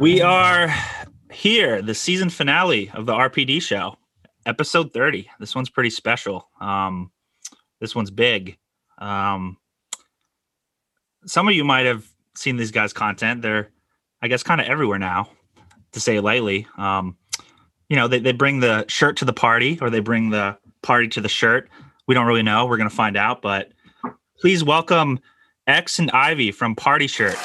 We are here, the season finale of the RPD show, episode 30. This one's pretty special. Um, this one's big. Um, some of you might have seen these guys' content. They're, I guess, kind of everywhere now, to say lightly. Um, you know, they, they bring the shirt to the party or they bring the party to the shirt. We don't really know. We're going to find out. But please welcome X and Ivy from Party Shirt.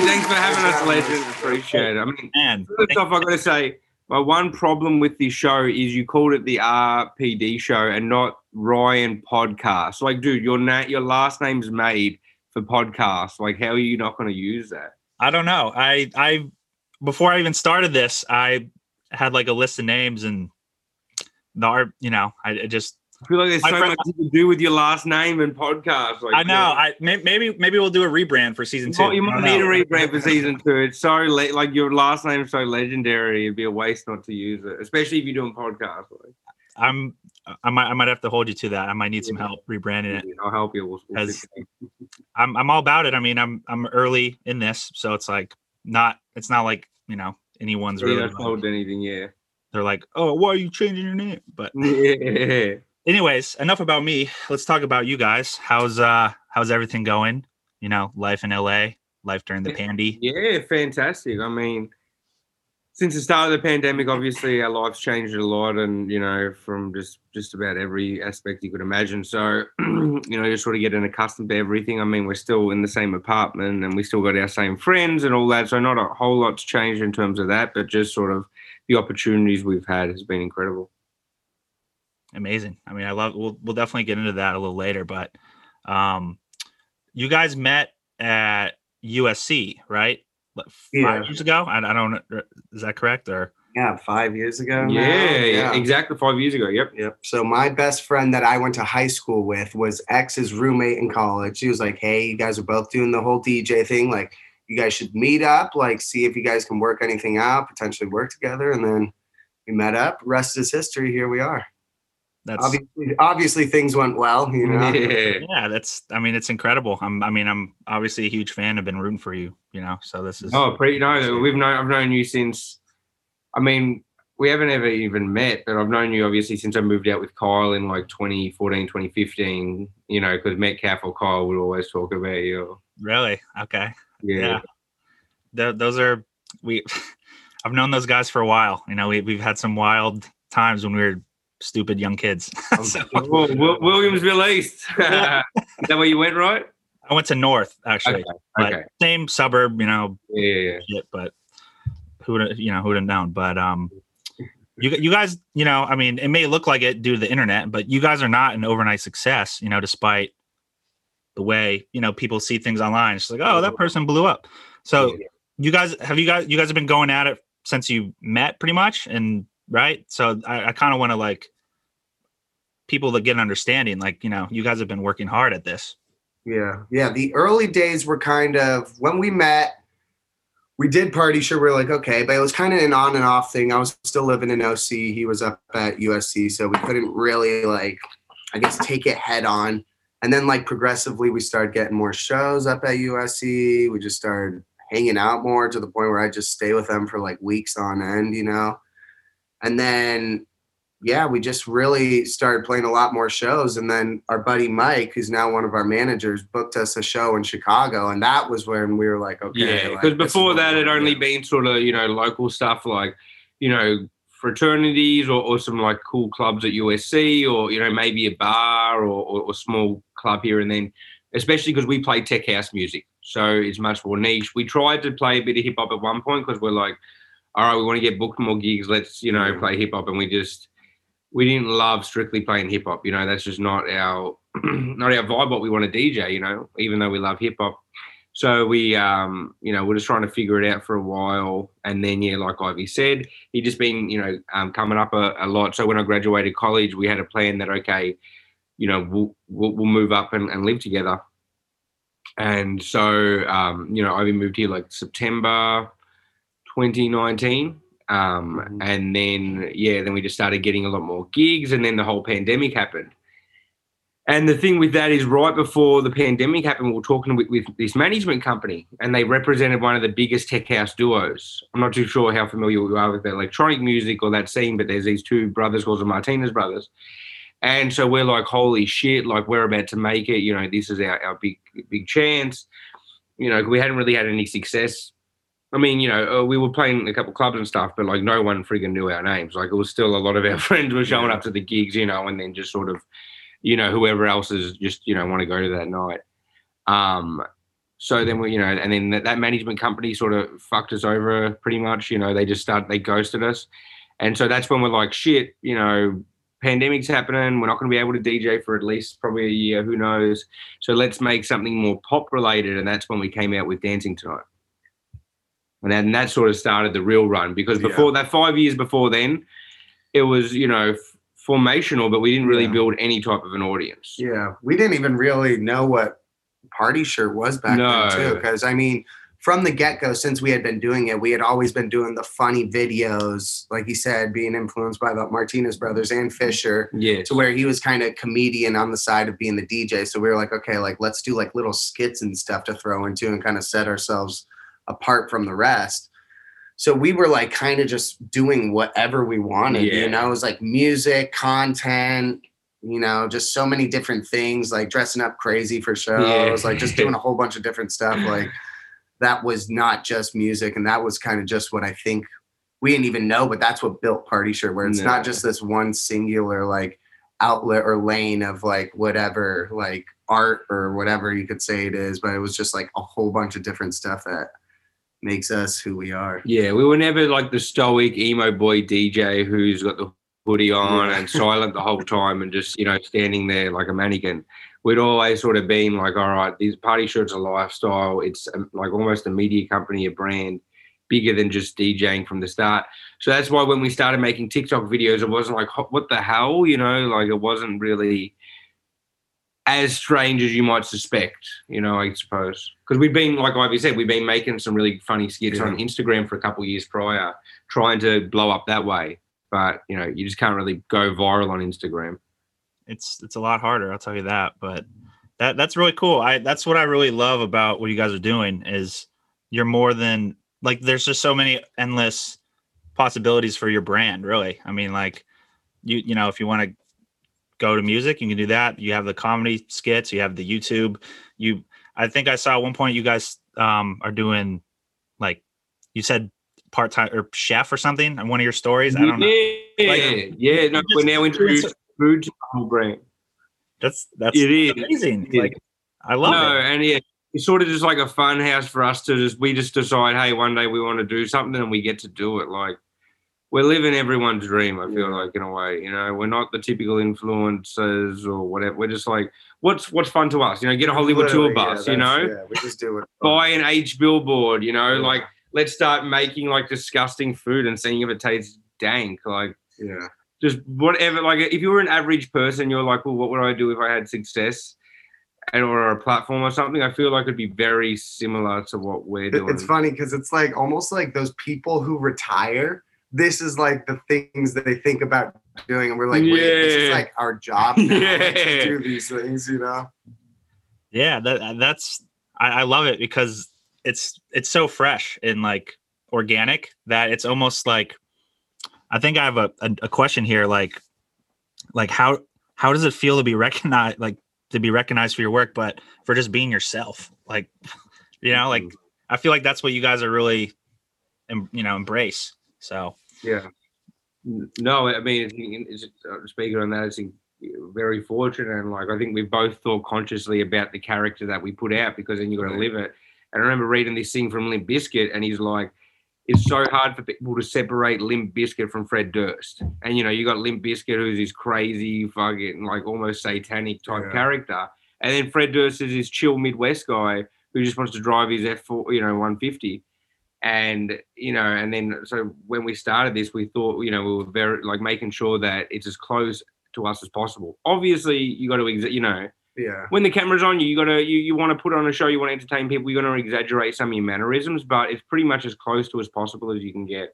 Thanks for having us, legend. Appreciate it. I mean, Man, first off, I've got to say, my one problem with this show is you called it the RPD show and not Ryan Podcast. Like, dude, your na- your last name's made for podcast. Like, how are you not going to use that? I don't know. I I before I even started this, I had like a list of names and the art. You know, I it just I feel like there's My so friend- much you can do with your last name and podcast. Like, I know. I may, maybe maybe we'll do a rebrand for season two. might, you might need know. a rebrand for season two. It's so le- like your last name is so legendary. It'd be a waste not to use it, especially if you're doing podcasts. Like, I'm I might I might have to hold you to that. I might need some help rebranding it. I'll help you. We'll, we'll As- fix it. I'm I'm all about it. I mean, I'm I'm early in this, so it's like not it's not like you know anyone's Yeah, really. told anything. Yeah. They're like, oh, why are you changing your name? But Yeah. Anyways, enough about me. Let's talk about you guys. How's uh how's everything going? You know, life in LA, life during the pandy. Yeah, fantastic. I mean, since the start of the pandemic, obviously our lives changed a lot, and you know, from just just about every aspect you could imagine. So, you know, just sort of getting accustomed to everything. I mean, we're still in the same apartment, and we still got our same friends and all that. So, not a whole lot's changed in terms of that, but just sort of the opportunities we've had has been incredible. Amazing. I mean, I love. We'll we'll definitely get into that a little later, but um, you guys met at USC, right? Five Yeah. years ago. I, I don't. Is that correct or? Yeah, five years ago. now. Yeah, exactly five years ago. Yep. Yep. So my best friend that I went to high school with was ex's roommate in college. He was like, "Hey, you guys are both doing the whole DJ thing. Like, you guys should meet up. Like, see if you guys can work anything out, potentially work together." And then we met up. Rest is history. Here we are. That's Obviously, obviously things went well. You know. Yeah. yeah. That's. I mean, it's incredible. I'm. I mean, I'm obviously a huge fan. I've been rooting for you. You know, so this is. Oh, pretty no, we've known I've known you since. I mean, we haven't ever even met, but I've known you obviously since I moved out with Kyle in like 2014, 2015. You know, because Metcalf or Kyle would always talk about you. Really? Okay. Yeah, Yeah. Th- those are we. I've known those guys for a while. You know, we we've had some wild times when we were stupid young kids. So, Well, Wil- Williamsville East. Is that where you went, right? I went to North actually, Okay. Okay. same suburb. You know, Yeah, yeah, yeah. shit, but who would you know who'd have known? But um, you you guys, you know, I mean, it may look like it due to the internet, but you guys are not an overnight success. You know, despite the way you know people see things online. It's like, oh, that person blew up. So you guys have you guys you guys have been going at it since you met pretty much, and right. So I, I kind of want to like people that get an understanding. Like you know, you guys have been working hard at this. Yeah, yeah. The early days were kind of when we met. We did party, sure. We are like, okay, but it was kind of an on and off thing. I was still living in OC. He was up at USC, so we couldn't really like, I guess, take it head on. And then like progressively, we started getting more shows up at USC. We just started hanging out more to the point where I just stay with them for like weeks on end, you know. And then yeah, we just really started playing a lot more shows. And then our buddy Mike, who's now one of our managers, booked us a show in Chicago. And that was when we were like, okay. Yeah, because is before that, it only do. been sort of you know local stuff like you know fraternities or, or some like cool clubs at USC or you know maybe a bar or, or, or small club here and then. Especially because we play tech house music, so it's much more niche. We tried to play a bit of hip hop at one point because we're like, all right, we want to get booked more gigs. Let's you know play hip hop, and we just we didn't love strictly playing hip hop. You know, that's just not our not our vibe. What we want to DJ. You know, even though we love hip hop. So we, um, you know, we're just trying to figure it out for a while, and then yeah, like Ivy said, he'd just been, you know, um, coming up a, a lot. So when I graduated college, we had a plan that okay, you know, we'll we'll, we'll move up and, and live together. And so, um, you know, Ivy moved here like September 2019. Um, Mhm. and then yeah, then we just started getting a lot more gigs, and then the whole pandemic happened. And the thing with that is, right before the pandemic happened, we were talking with, with this management company, and they represented one of the biggest tech house duos. I'm not too sure how familiar you are with the electronic music or that scene, but there's these two brothers called the Martinez brothers. And so we're like, holy shit, like we're about to make it. You know, this is our, our big, big chance. You know, we hadn't really had any success. I mean, you know, uh, we were playing a couple clubs and stuff, but like no one freaking knew our names. Like it was still a lot of our friends were showing Yeah. up to the gigs, you know, and then just sort of, you know, whoever else is just, you know, want to go to that night. Um, so then we, you know, and then that, that management company sort of fucked us over pretty much. You know, they just started, they ghosted us. And so that's when we're like, shit, you know, pandemic's happening. We're not going to be able to DJ for at least probably a year. Who knows? So let's make something more pop related. And that's when we came out with Dancing Tonight. And then that sort of started the real run because Yeah. before that, five years before then, it was, you know, f- formational, but we didn't really Yeah. build any type of an audience. Yeah, we didn't even really know what party shirt was back No. then too. Because I mean, from the get go, since we had been doing it, we had always been doing the funny videos, like he said, being influenced by the Martinez brothers and Fisher, Yeah. to where he was kind of comedian on the side of being the DJ. So we were like, okay, like let's do like little skits and stuff to throw into and kind of set ourselves apart from the rest. So we were like kind of just doing whatever we wanted, Yeah. you know, it was like music, content, you know, just so many different things, like dressing up crazy for shows, Yeah. like just doing a whole bunch of different stuff. Like that was not just music, and that was kind of just what I think we didn't even know, but that's what built Party Shirt, where it's No. not just this one singular like outlet or lane of like whatever, like art or whatever you could say it is, but it was just like a whole bunch of different stuff that makes us who we are. Yeah, we were never like the stoic emo boy DJ who's got the hoodie on Yeah. and silent the whole time and just, you know, standing there like a mannequin. We'd always sort of been like, all right, these party shirts are lifestyle. It's um, like almost a media company, a brand bigger than just DJing from the start. So that's why when we started making TikTok videos, it wasn't like, what the hell? You know, like it wasn't really as strange as you might suspect, you know, I suppose. Because we've been, like Ivy said, we've been making some really funny skits Yeah. on Instagram for a couple of years prior, trying to blow up that way. But, you know, you just can't really go viral on Instagram. it's it's a lot harder i'll tell you that but that that's really cool i that's what i really love about what you guys are doing is you're more than like there's just so many endless possibilities for your brand really i mean like you you know if you want to go to music you can do that you have the comedy skits you have the youtube you i think i saw at one point you guys um are doing like you said part-time or chef or something on one of your stories i don't know Yeah, Like, yeah. No, you we're now introduced food to the brand. that's that's It is. amazing like i love no, it and yeah, it's sort of just like a fun house for us to just we just decide, hey, one day we want to do something and we get to do it. Like we're living everyone's dream. I feel like in a way, you know, we're not the typical influencers or whatever. We're just like, what's what's fun to us? You know, get a Hollywood tour Literally, yeah, bus. you know, yeah, we just do it. buy an H billboard. You know, Yeah. like let's start making like disgusting food and seeing if it tastes dank. Like Yeah. just whatever. Like if you were an average person, you're like, well, what would I do if I had success? And or a platform or something, I feel like it'd be very similar to what we're doing. It's funny because it's like almost like those people who retire. This is like the things that they think about doing, and we're like, wait, this is like our job now like, to do these things, you know? Yeah, that uh, that's I, I love it because it's it's so fresh and like organic that it's almost like I think I have a, a, a question here like like how how does it feel to be recognized like to be recognized for your work but for just being yourself? Like you know like mm-hmm. I feel like that's what you guys are really em- you know embrace so Yeah. No, I mean, uh, speaking on that, it's very fortunate, and like I think we both thought consciously about the character that we put out because then you got to live it. And I remember reading this thing from Limp Bizkit, and he's like, "It's so hard for people to separate Limp Bizkit from Fred Durst." And you know, you got Limp Bizkit, who's this crazy, fucking, like almost satanic type Yeah. character, and then Fred Durst is this chill Midwest guy who just wants to drive his F four, you know, one fifty and you know and then so when we started this we thought you know we were very like making sure that it's as close to us as possible obviously you got to exa- you know Yeah. when the camera's on you you got to you, you want to put on a show you want to entertain people you're going to exaggerate some of your mannerisms but it's pretty much as close to as possible as you can get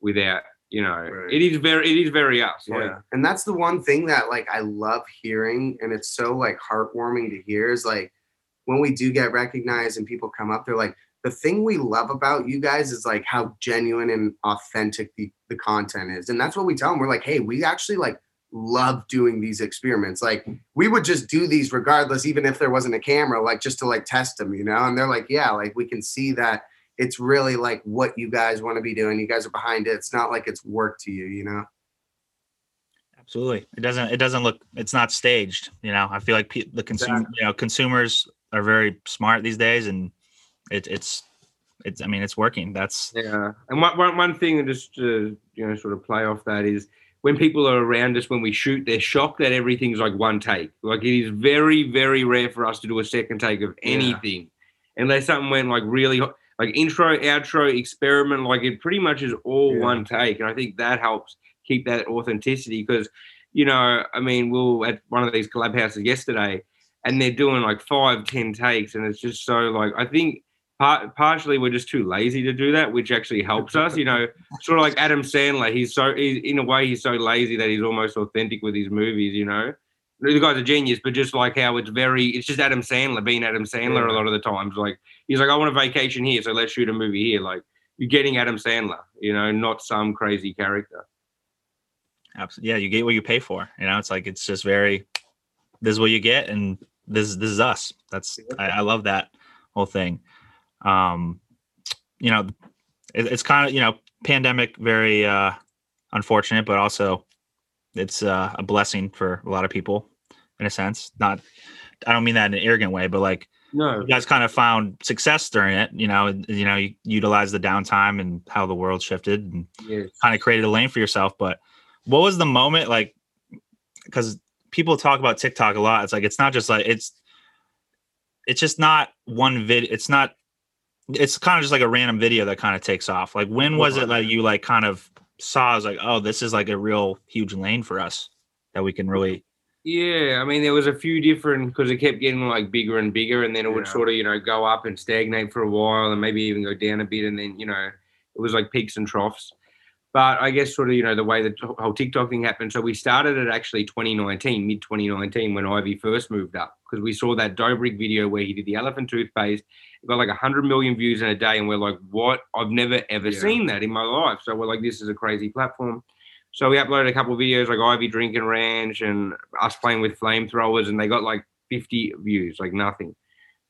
without You know, Right. it is very, it is very us. Like, Yeah. And that's the one thing that like I love hearing and it's so like heartwarming to hear is like when we do get recognized and people come up, they're like, the thing we love about you guys is like how genuine and authentic the, the content is. And that's what we tell them. We're like, hey, we actually like love doing these experiments. Like we would just do these regardless, even if there wasn't a camera, like just to like test them, you know? And they're like, yeah, like we can see that it's really like what you guys want to be doing. You guys are behind it. It's not like it's work to you, you know? Absolutely. It doesn't. It doesn't look. It's not staged. You know. I feel like pe- the consumer. You know, consumers are very smart these days, and it, it's. It's. I mean, it's working. That's. Yeah, and one, one, one thing, just to you know, sort of play off that is when people are around us when we shoot, they're shocked that everything's like one take. Like it is very, very rare for us to do a second take of Yeah. anything, unless something went like really like intro, outro, experiment. Like it pretty much is all Yeah. one take, and I think that helps keep that authenticity because, you know, I mean, we were at one of these collab houses yesterday, and they're doing like five, ten takes, and it's just so like I think part, partially we're just too lazy to do that, which actually helps us. You know, sort of like Adam Sandler. He's so he's, in a way he's so lazy that he's almost authentic with his movies. You know, the guy's a genius, but just like how it's very, it's just Adam Sandler being Adam Sandler a lot of the times. Like he's like, I want a vacation here, so let's shoot a movie here. Like you're getting Adam Sandler. You know, not some crazy character. Absolutely. Yeah, you get what you pay for. You know, it's like it's just very. This is what you get, and this this is us. That's I, I love that whole thing. Um, you know, it, it's kind of you know pandemic very uh unfortunate, but also it's uh, a blessing for a lot of people in a sense. Not, I don't mean that in an arrogant way, but like No, you guys kind of found success during it. You know, and, you know, you utilize the downtime and how the world shifted and yes. kind of created a lane for yourself. But what was the moment like? Because people talk about TikTok a lot. It's like it's not just like it's it's just not one vid. It's not. It's kind of just like a random video that kind of takes off. Like when was it that you like kind of saw? I was like, oh, this is like a real huge lane for us that we can really. Yeah, I mean, there was a few different because it kept getting like bigger and bigger, and then it would Yeah. sort of you know go up and stagnate for a while, and maybe even go down a bit, and then you know it was like peaks and troughs. But I guess sort of you know the way the whole TikTok thing happened. So we started it actually 2019, mid 2019, when Ivy first moved up, because we saw that Dobrik video where he did the elephant toothpaste. It got like 100 million views in a day, and we're like, what? I've never ever Yeah. seen that in my life. So we're like, this is a crazy platform. So we uploaded a couple of videos like Ivy drinking ranch and us playing with flamethrowers, and they got like 50 views, like nothing.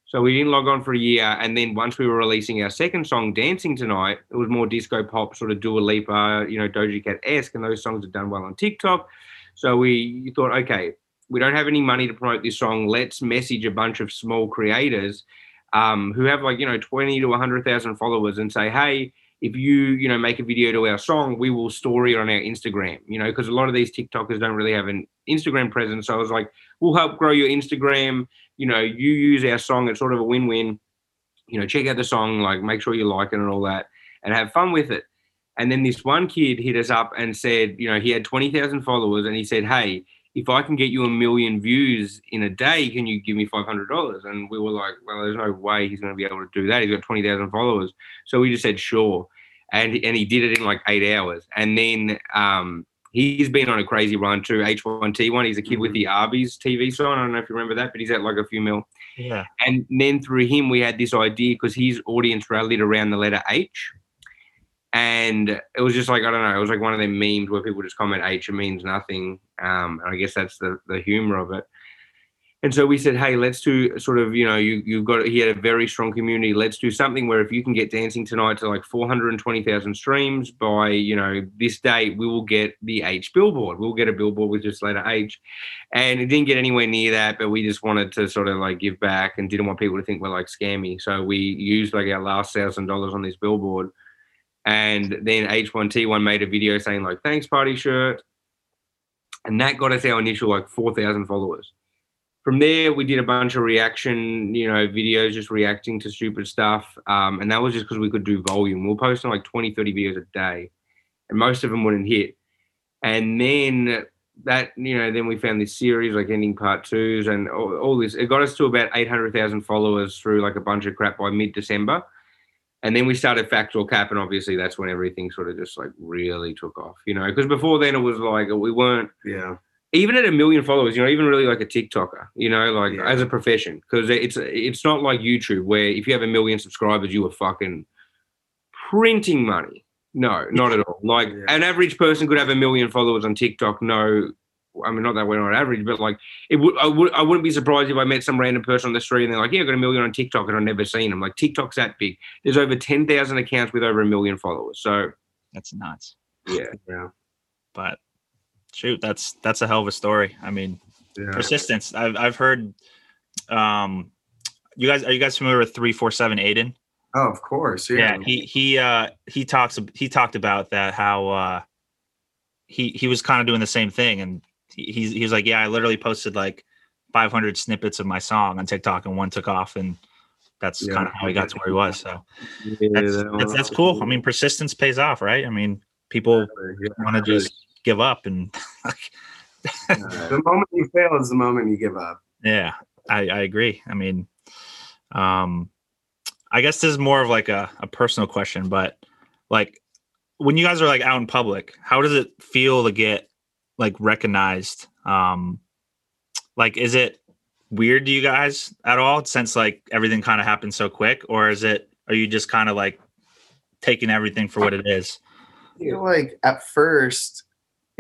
So we didn't log on for a year, and then once we were releasing our second song, "Dancing Tonight," it was more disco pop, sort of Dua Lipa, you know, Doja Cat esque, and those songs have done well on TikTok. So we thought, okay, we don't have any money to promote this song. Let's message a bunch of small creators um, who have like you know 20 to 100,000 followers and say, hey, if you you know make a video to our song, we will story it on our Instagram. You know, because a lot of these TikTokers don't really have an Instagram presence. So I was like, we'll help grow your Instagram. You know, you use our song. It's sort of a win-win. You know, check out the song, like make sure you like it and all that, and have fun with it. And then this one kid hit us up and said, you know, he had 20,000 followers, and he said, hey, if I can get you a million views in a day, can you give me five hundred dollars? And we were like, well, there's no way he's going to be able to do that. He's got twenty thousand followers, so we just said sure, and and he did it in like eight hours. And then um, he's been on a crazy run too. H1T1. He's a kid with the Arby's TV sign. I don't know if you remember that, but he's at like a few mil. Yeah. And then through him, we had this idea because his audience rallied around the letter H. And it was just like, I don't know, it was like one of them memes where people just comment H, means nothing. Um, and I guess that's the, the humor of it. And so we said, hey, let's do sort of, you know, you, you've got, he had a very strong community. Let's do something where if you can get Dancing Tonight to like 420,000 streams by, you know, this date, we will get the H billboard. We'll get a billboard with just letter H. And it didn't get anywhere near that, but we just wanted to sort of like give back and didn't want people to think we're like scammy. So we used like our last thousand dollars on this billboard. And then H1T1 made a video saying like, thanks party shirt. And that got us our initial like 4,000 followers. From there, we did a bunch of reaction, you know, videos just reacting to stupid stuff. Um, and that was just because we could do volume. We are posting like 20, 30 videos a day. And most of them wouldn't hit. And then that you know then we found this series like ending part twos and all, all this it got us to about 800000 followers through like a bunch of crap by mid-december And then we started Fact or Cap, and obviously that's when everything sort of just like really took off, you know. Because before then it was like we weren't Yeah. even at a million followers, you're not even really like a TikToker, you know, like Yeah. as a profession, because it's it's not like YouTube where if you have a million subscribers, you are fucking printing money. No, not at all. Like Yeah. an average person could have a million followers on TikTok. No, I mean not that we're not average, but like it would I would I wouldn't be surprised if I met some random person on the street and they're like, yeah, I got a million on TikTok and I've never seen them. Like TikTok's that big. There's over ten thousand accounts with over a million followers. So That's nuts. yeah, Yeah. But shoot, that's that's a hell of a story. I mean, Yeah. persistence. I've I've heard. Um, you guys are you guys familiar with three four seven Aiden? Oh, of course. Yeah. Yeah. he he uh he talks he talked about that how uh he he was kind of doing the same thing and he, he's was like yeah I literally posted like 500 snippets of my song on TikTok and one took off and that's Yeah. kind of how he got to where he was. So Yeah, that's that's, that's cool. I mean, persistence pays off, right? I mean, people Yeah. want to just give up and The moment you fail is the moment you give up. Yeah, I, I agree. I mean, um, I guess this is more of like a, a personal question, but like when you guys are like out in public, how does it feel to get like recognized? Um, like, is it weird to you guys at all since like everything kind of happened so quick, or is it, are you just kind of like taking everything for what it is? Like at first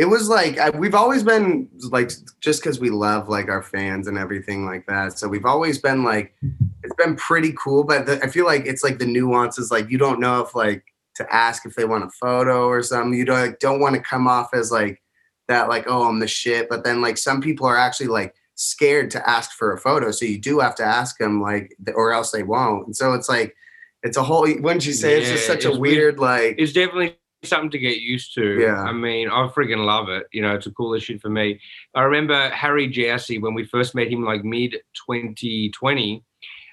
it was like I, we've always been like just because we love like our fans and everything like that so we've always been like it's been pretty cool but the, i feel like it's like the nuances like you don't know if like to ask if they want a photo or something you don't like, don't want to come off as like that like oh i'm the shit but then like some people are actually like scared to ask for a photo so you do have to ask them like or else they won't and so it's like it's a whole wouldn't you say it's just Yeah, such a weird. weird like it's definitely something to get used to. Yeah. I mean, I freaking love it. You know, it's a cool issue for me. I remember Harry Jowsey when we first met him, like mid 2020.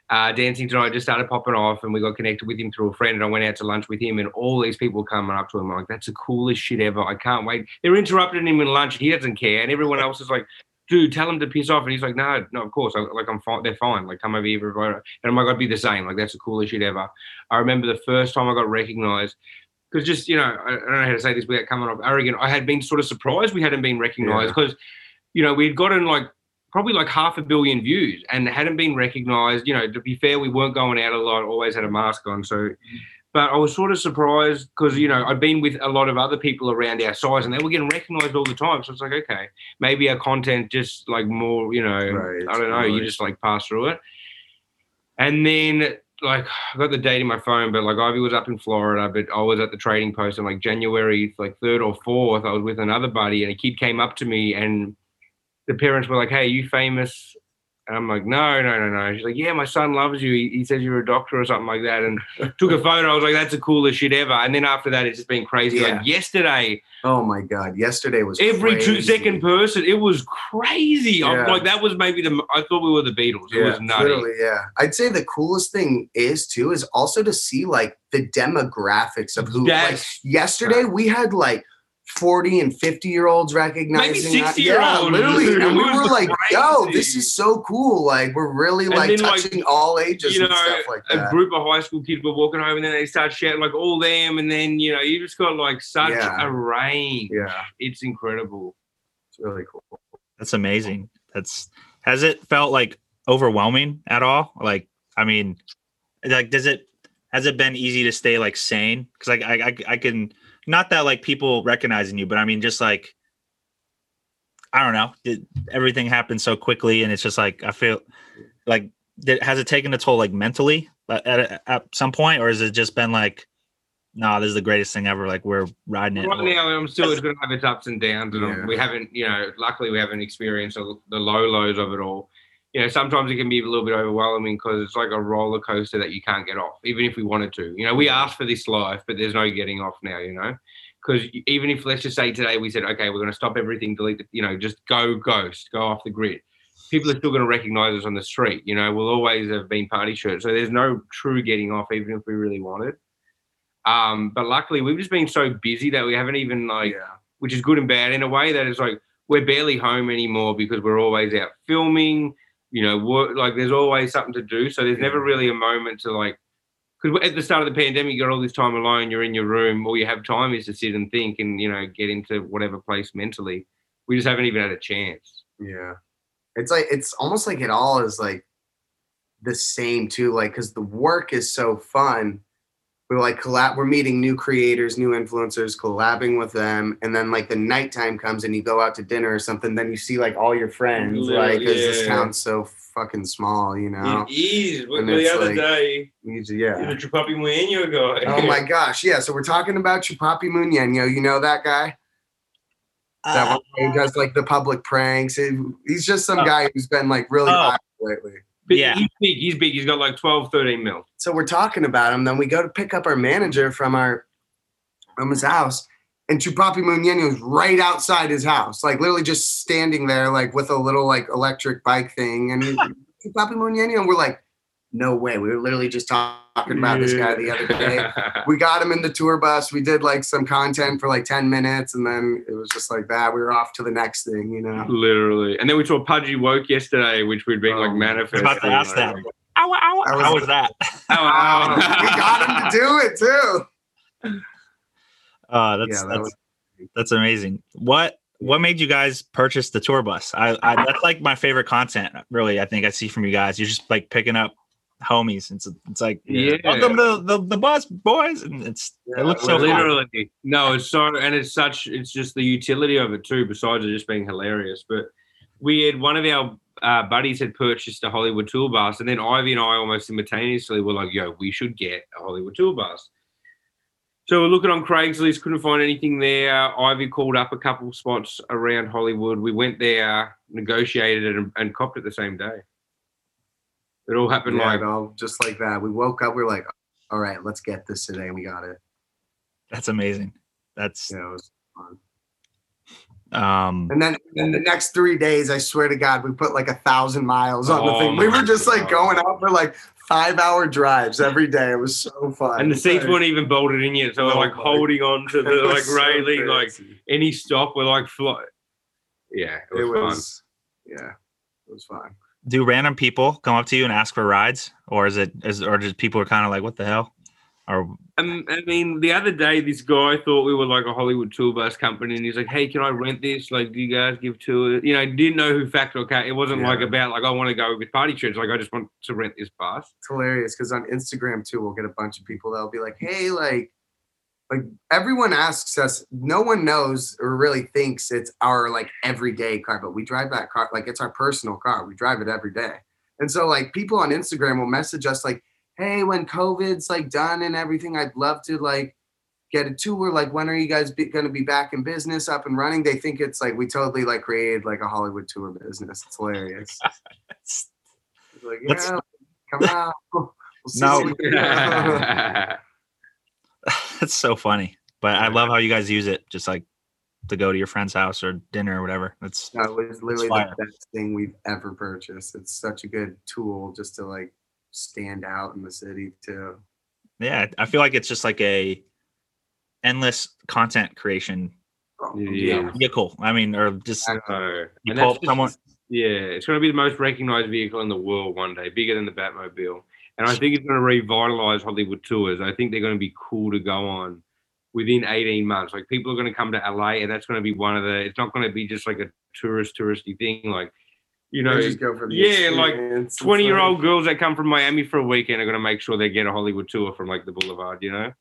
Uh, Dancing Tonight just started popping off, and we got connected with him through a friend. And I went out to lunch with him, and all these people coming up to him like, "That's the coolest shit ever! I can't wait." They're interrupting him in lunch. He doesn't care, and everyone else is like, "Dude, tell him to piss off." And he's like, "No, no, of course. I, like I'm fine. They're fine. Like come over here, everybody." And I'm like, "I'd be the same. Like that's the coolest shit ever." I remember the first time I got recognized because just you know I, I don't know how to say this without coming off arrogant. I had been sort of surprised we hadn't been recognized because you know we'd gotten like probably like half a billion views and hadn't been recognized. You know, to be fair, we weren't going out a lot. Always had a mask on, so. But I was sort of surprised because you know I'd been with a lot of other people around our size, and they were getting recognised all the time. So it's like, okay, maybe our content just like more, you know, Right, I don't know, you just like pass through it. And then like I got the date in my phone, but like Ivy was up in Florida, but I was at the trading post on like January like third or fourth. I was with another buddy, and a kid came up to me, and the parents were like, "Hey, you famous?" And I'm like, "No, no, no, no." She's like, "Yeah, my son loves you. He, he says you're a doctor or something like that." And took a photo. I was like, "That's the coolest shit ever." And then after that, it's just been crazy. Yeah. Like yesterday, Oh my god! Yesterday was every two crazy. second person, it was crazy. I'm Yeah. like that was maybe the. I thought we were the Beatles. It was nutty. Literally, yeah. I'd say the coolest thing is too is also to see like the demographics of who. Like That's yesterday, we had like forty and fifty year olds recognizing. Maybe us. 60 year Yeah, olds. literally, and we were like, "Yo, this is so cool! Like, we're really And like then, like, touching all ages you and know, stuff like a group of high school kids were walking home and then they start shouting like all them and then you know you just got like such Yeah. a range Yeah, it's incredible it's really cool. That's amazing. That's has it felt like overwhelming at all? Like, I mean, like, does it has it been easy to stay like sane? Because like I, I I can not that like people recognizing you, but I mean just like I don't know, did everything happen so quickly, and it's just like I feel like did, has it taken a toll like mentally uh, at, at, at some point, or has it just been like, no, this is the greatest thing ever? Like we're riding it. right now i'm still it's going to have its ups and downs and Yeah. we haven't you know luckily we haven't experienced the the low lows of it all you know sometimes it can be a little bit overwhelming because it's like a roller coaster that you can't get off even if we wanted to. You know we asked for this life but there's no getting off now you know? Because even if let's just say today we said okay we're going to stop everything delete the, you know just go ghost go off the grid. People are still going to recognize us on the street you know? We'll always have been party shirts so there's no true getting off even if we really wanted. Um but luckily we've just been so busy that we haven't even like yeah, which is good and bad in a way that it's like we're barely home anymore because we're always out filming you know work like there's always something to do so there's never really a moment to like because at the start of the pandemic, you got all this time alone. You're in your room. All you have time is to sit and think, and you know, get into whatever place mentally. We just haven't even had a chance. Yeah. It's like it's almost like it all is like the same too, like because the work is so fun. We're like collab we're meeting new creators, new influencers, collabing with them, and then like the nighttime comes and you go out to dinner or something, then you see like all your friends, like because this town's so fucking small, you know. It is. But And the other like- day, You just- the yeah. Chupapi Muñeño guy. Oh my gosh, yeah. So we're talking about Chupapi Muñeño. You know that guy? That uh, one guy who does like the public pranks. He's just some Oh. guy who's been like really oh. viral lately. But Yeah. He's big. He's big. He's got like 12, 13 mil. so we're talking about him. Then we go to pick up our manager from our from his house, and Chupapi Muñeño is right outside his house, like literally just standing there, like with a little like electric bike thing. And he, Chupapi Muñeño, and we're like, no way. We were literally just talking about this guy the other day. We got him in the tour bus. We did like some content for like ten minutes, and then it was just like that. We were off to the next thing, you know. Literally. And then we saw Pudgy Woke yesterday, which we'd been Oh, like I manifesting. about to ask that. Ow, ow, I was- how was that? Oh, wow. we got him to do it too. Uh, that's Yeah, that that's, was- that's amazing. What what made you guys purchase the tour bus? I, I that's like my favorite content. Really, I think I see from you guys. You're just like picking up homies. It's it's like Yeah. welcome to the, the bus, boys, and it's Yeah, it looks so fun. literally. No it's so and it's such it's just the utility of it too besides it just being hilarious. But we had one of our uh, buddies had purchased a hollywood tour bus and then ivy and i almost simultaneously were like yo we should get a hollywood tour bus. So we're looking on craigslist couldn't find anything there. Ivy called up a couple spots around hollywood. We went there negotiated it and, and copped it the same day it all happened Yeah, like no, just like that. We woke up. We are like, all right, let's get this today, we got it. That's amazing. That's Yeah, it was fun. um And then, in the next three days, I swear to God, we put like a thousand miles on the Oh thing. We were just like going out for like five hour drives every day. It was so fun. and the seats Like, weren't even bolted in yet, so we're Oh like holding on to the was like so railing, like any stop, we're like fly. Yeah, it was, it fun. was, yeah, it was fun. Do random people come up to you and ask for rides, or is it is or just people are kind of like what the hell, or Um, I mean, the other day, this guy thought we were like a Hollywood tour bus company, and he's like, "Hey, can I rent this? Like, do you guys give tours?" You know, didn't know who Factor or Cat. It wasn't like about like I want to go with party trips. Like, I just want to rent this bus. It's hilarious because on Instagram too, we'll get a bunch of people that'll be like, "Hey, like, like everyone asks us. No one knows or really thinks it's our like everyday car, but we drive that car like it's our personal car. We drive it every day, and so like people on Instagram will message us like, "Hey, when COVID's like done and everything, I'd love to like." Get a tour. Like, when are you guys be, going to be back in business, up and running? They think it's like we totally like created like a Hollywood tour business. It's hilarious. It's like, yeah, come out. We'll see No. what we can do. that's so funny. But I love how you guys use it, just like to go to your friend's house or dinner or whatever. That's That was literally the best thing we've ever purchased. It's such a good tool just to like stand out in the city too. yeah. I feel like it's just like a endless content creation Yeah. vehicle. I mean, or just So, you and pull that's up just- someone. Yeah, it's going to be the most recognized vehicle in the world one day, bigger than the Batmobile. And I think it's going to revitalize Hollywood tours. I think they're going to be cool to go on within 18 months. Like people are going to come to LA, and that's going to be one of the. It's not going to be just like a tourist touristy thing. Like, you know, just go for yeah, like, 20 year old girls that come from Miami for a weekend are going to make sure they get a Hollywood tour from like the Boulevard. You know.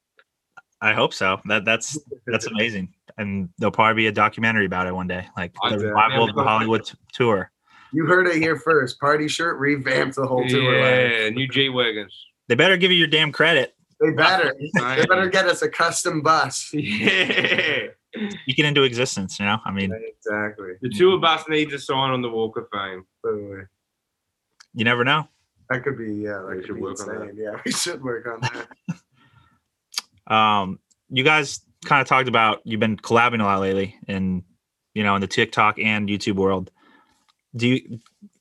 I hope so. That that's that's amazing, and there'll probably be a documentary about it one day, like I- the revival of the Hollywood tour. You heard it here first. Party shirt revamped the whole tour. Yeah, line. new J wagons. They better give you your damn credit. They better. They better get us a custom bus. Yeah. Speak it into existence. You know, I mean, Exactly. The tour bus needs a sign on the Walk of Fame. Literally. you never know. That could be yeah. That We could should be work on that. Yeah, we should work on that. Um, you guys kind of talked about you've been collabing a lot lately, in you know, in the TikTok and YouTube world. Do you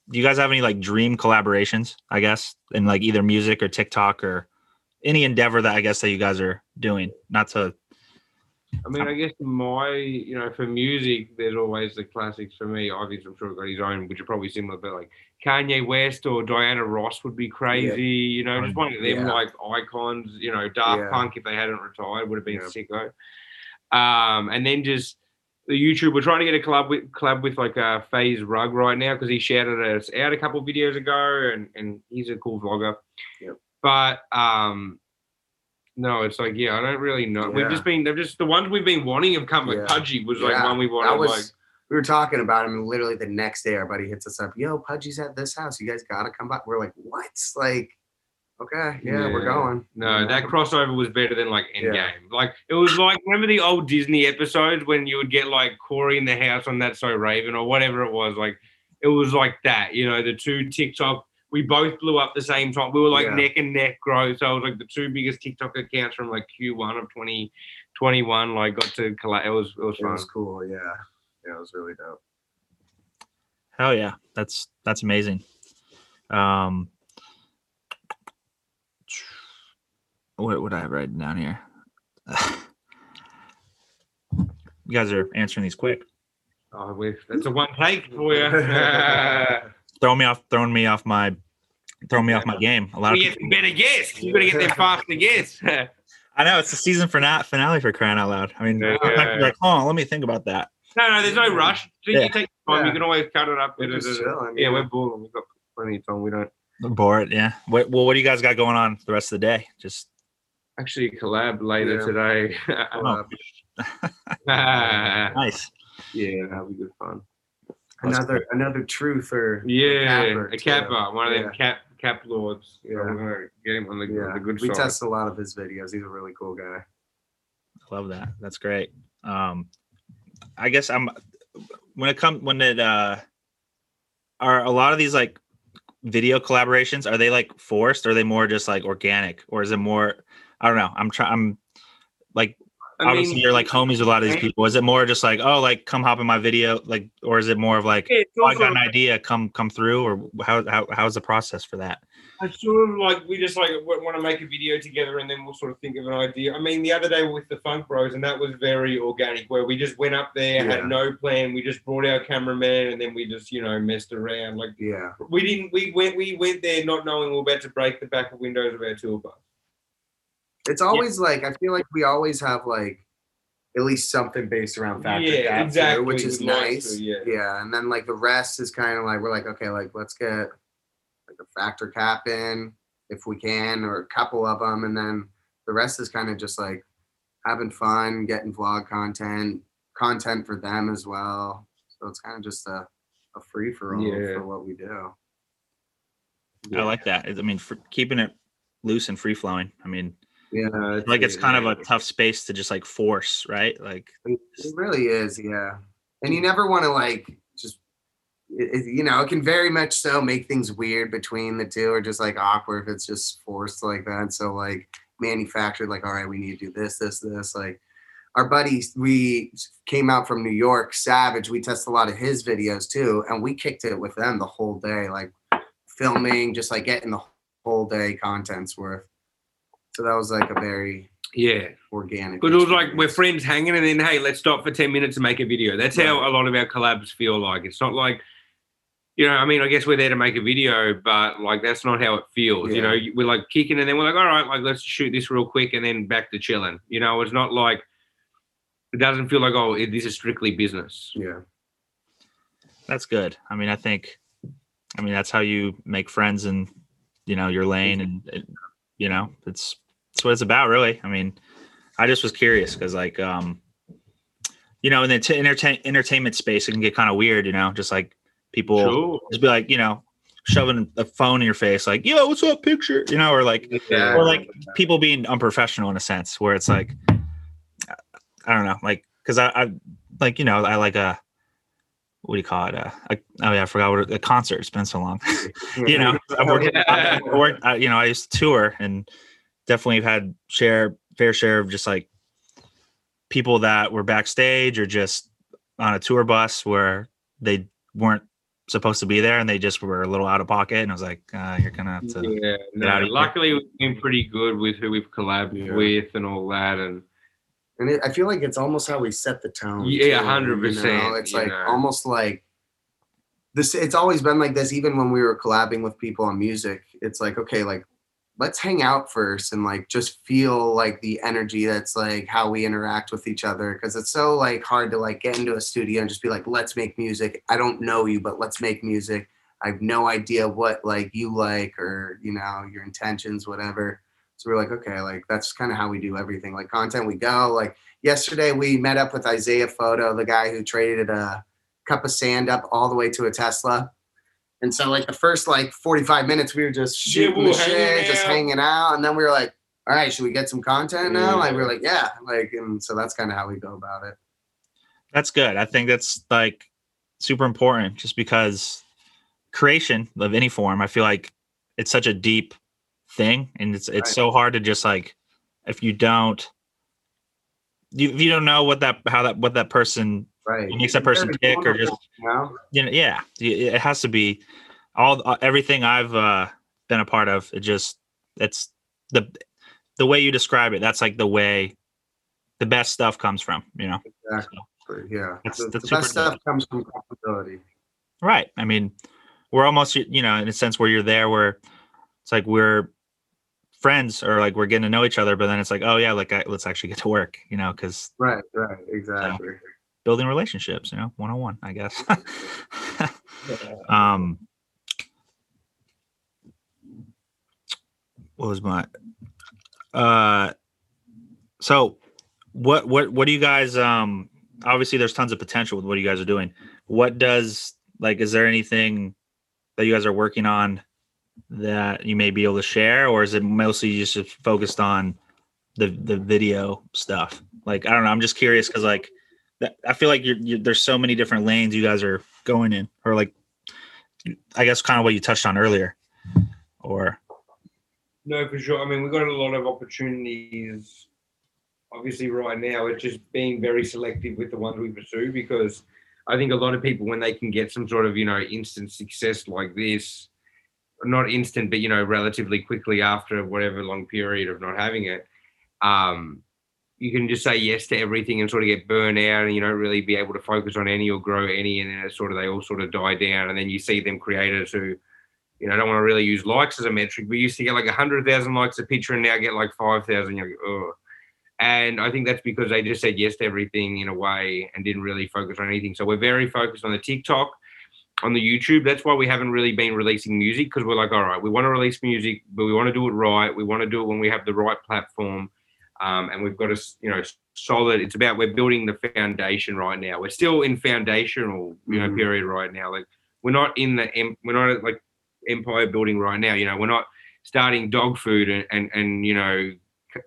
do you guys have any like dream collaborations? I guess in like either music or TikTok or any endeavor that I guess that you guys are doing. Not to I mean, I guess my, you know, for music, there's always the classics for me. Obviously, I'm sure got his own, which are probably similar, but like Kanye West or Diana Ross would be crazy. You know, just one of them Yeah. like icons. You know, Daft Yeah. Punk if they hadn't retired would have been Yeah. sicko. Um, and then just the YouTube. We're trying to get a collab with collab with like uh, FaZe Rug right now because he shouted us out a couple of videos ago, and and he's a cool vlogger. Yep. But um, no, it's like yeah, I don't really know. We've just been they're just the ones we've been wanting have come. Like Yeah. Pudgy was like Yeah, one we wanted. Was like we were talking about him, and literally the next day, our buddy hits us up. Yo, Pudgy's at this house. You guys gotta come by. We're like, what? Like, okay, yeah, we're going. no, You that crossover was better than like Endgame. Yeah. Like it was like remember the old Disney episodes when you would get like Cory in the house on that so Raven or whatever it was. Like it was like that. You know, the two TikTok. We both blew up the same time. We were like Yeah. neck and neck growth. So it was like the two biggest TikTok accounts from like Q1 of 2021. like got to collect. It was it was It fun. was cool. Yeah, yeah, it was really dope. Hell yeah, that's that's amazing. Um, what would I have written down here? you guys are answering these quick. Oh, we that's a one take for you. Throwing me off, throwing me off my, throwing me off my game. A lot of people, better guess. You gotta get there faster guess. I know it's the season for not finale for crying out loud. I mean, Yeah. sometimes you're like, hold on, let me think about that. No, no, there's no rush. So Yeah. You take time. Yeah. You can always cut it up. We're just chilling, yeah, yeah. we're balling. We've got plenty of time. We don't Bored, yeah. What, well, what do you guys got going on the rest of the day? Just actually collab later Yeah. today. Oh. yeah, that'll be good fun. Another another truth or Yeah, a kappa, one of them cap cap lords. Yeah. get him on the, yeah, the good we side. test a lot of his videos. He's a really cool guy. Love that. That's great. Um, I guess I'm when it comes when it uh are a lot of these like video collaborations are they like forced or are they more just like organic or is it more I don't know. I'm trying I'm like I obviously mean, you're like homies with a lot of these people. Is it more just like oh like come hop in my video like or is it more of like oh, I got an idea come come through or how how how's the process for that? I sort of like we just like want to make a video together and then we'll sort of think of an idea. I mean, the other day with the Funk Bros, and that was very organic, where we just went up there, Yeah. had no plan. We just brought our cameraman, and then we just you know messed around. Like Yeah, we didn't. We went. We went there not knowing we were about to break the back of windows of our tour bus. It's always like I feel like we always have like at least something based around factor Yeah, Cap, too, exactly, which is we'd nice. to, yeah. yeah, and then like the rest is kind of like we're like okay, like let's get like a Fact or Cap in if we can, or a couple of them, and then the rest is kind of just like having fun, getting vlog content, content for them as well. So it's kind of just a a free for all Yeah. for what we do. I like that. I mean for keeping it loose and free flowing. I mean Yeah, like it's kind of a tough space to just like force, right? Like It really is, yeah. And you never want to like just, it, you know, it can very much so make things weird between the two, or just like awkward if it's just forced like that. So like manufactured, like all right, we need to do this, this, this. Like our buddies, we came out from New York, Savage. We tested a lot of his videos too, and we kicked it with them the whole day, like filming, just like getting the whole day contents worth. So that was like a very Yeah, organic. but it was like we're friends hanging, and then hey, let's stop for ten minutes and make a video. That's how a lot of our collabs feel like. It's not like. You know, I mean, I guess we're there to make a video, but like that's not how it feels. You know, we're like kicking, and then we're like, all right, like let's shoot this real quick, and then back to chilling. You know, it's not like it doesn't feel like oh, it, this is strictly business. Yeah. that's good. I mean, I think, I mean, that's how you make friends in, you know, your lane, and, and you know, it's it's what it's about, really. I mean, I just was curious because, like, um, you know, in the t- entertain entertainment space, it can get kind of weird, you know, just like people Sure. just be like, you know, shoving a phone in your face, like, yo, what's up, picture, you know, or like, Yeah. or like people being unprofessional in a sense, where it's like, I don't know, like, because I, I like, you know, I like a, what do you call it? Uh, a, oh yeah, I forgot what it- a concert. It's been so long. you know, I've worked, I, I worked I, you know, I used to tour and definitely have had share fair share of just like people that were backstage or just on a tour bus where they weren't supposed to be there and they just were a little out of pocket. And I was like, uh, you're gonna have to. yeah, no, out here. luckily we've been pretty good with who we've collabed Yeah. with and all that, and And it, I feel like it's almost how we set the tone. Yeah, too, 100%, you know? It's like know. almost like this. It's always been like this, even when we were collabing with people on music. It's like okay, like let's hang out first and like just feel like the energy that's like how we interact with each other because it's so like hard to like get into a studio and just be like let's make music. I don't know you but let's make music. I have no idea what like you like or you know your intentions whatever. So we're like okay like that's kind of how we do everything like content we go. Like yesterday we met up with isaiah photo the guy who traded a cup of sand up all the way to a tesla and so like the first like 45 minutes we were just Yeah, shooting we the were hanging shit, just out. hanging out. And then we were like, all right, should we get some content now? Like we are like, yeah. Like and so that's kind of how we go about it. That's good. I think that's like super important just because creation of any form, I feel like it's such a deep thing and it's it's Right. so hard to just like if you don't you, if you don't know what that how that what that person Right. What makes that person tick or just- you know? you know yeah it has to be all uh, everything i've uh been a part of it just it's the the way you describe it that's like the way the best stuff comes from you know Exactly. Yeah. That's- the, that's the best stuff comes from comfortability. right i mean we're almost you know in a sense where you're there where it's like we're friends or like we're getting to know each other but then it's like oh yeah like I, let's actually get to work you know because Right, right, exactly. Building relationships you know one-on-one i guess. Um what was my uh so what what what do you guys um obviously there's tons of potential with what you guys are doing. What does like is there anything that you guys are working on that you may be able to share or is it mostly just focused on the the video stuff? Like i don't know i'm just curious because like that i feel like you're, you there's so many different lanes you guys are going in or like i guess kind of what you touched on earlier or No, for sure. I mean, we've got a lot of opportunities. Obviously, right now, it's just being very selective with the ones we pursue because I think a lot of people, when they can get some sort of, you know, instant success like this, not instant, but, you know, relatively quickly after whatever long period of not having it, um, you can just say yes to everything and sort of get burned out and you don't really be able to focus on any or grow any. And then sort of, they all sort of die down. And then you see them creators who, you know, don't want to really use likes as a metric. We used to get like 100,000 likes a picture and now get like 5,000. You're like, oh. And I think that's because they just said yes to everything in a way and didn't really focus on anything. So we're very focused on the TikTok, on the YouTube. That's why we haven't really been releasing music because we're like, all right, we want to release music, but we want to do it right. We want to do it when we have the right platform. Um, and we've got a, you know, solid, it's about we're building the foundation right now. We're still in foundational, you know, Mhm. period right now. Like we're not in the, we're not like empire building right now. You know, we're not starting dog food and and, and you know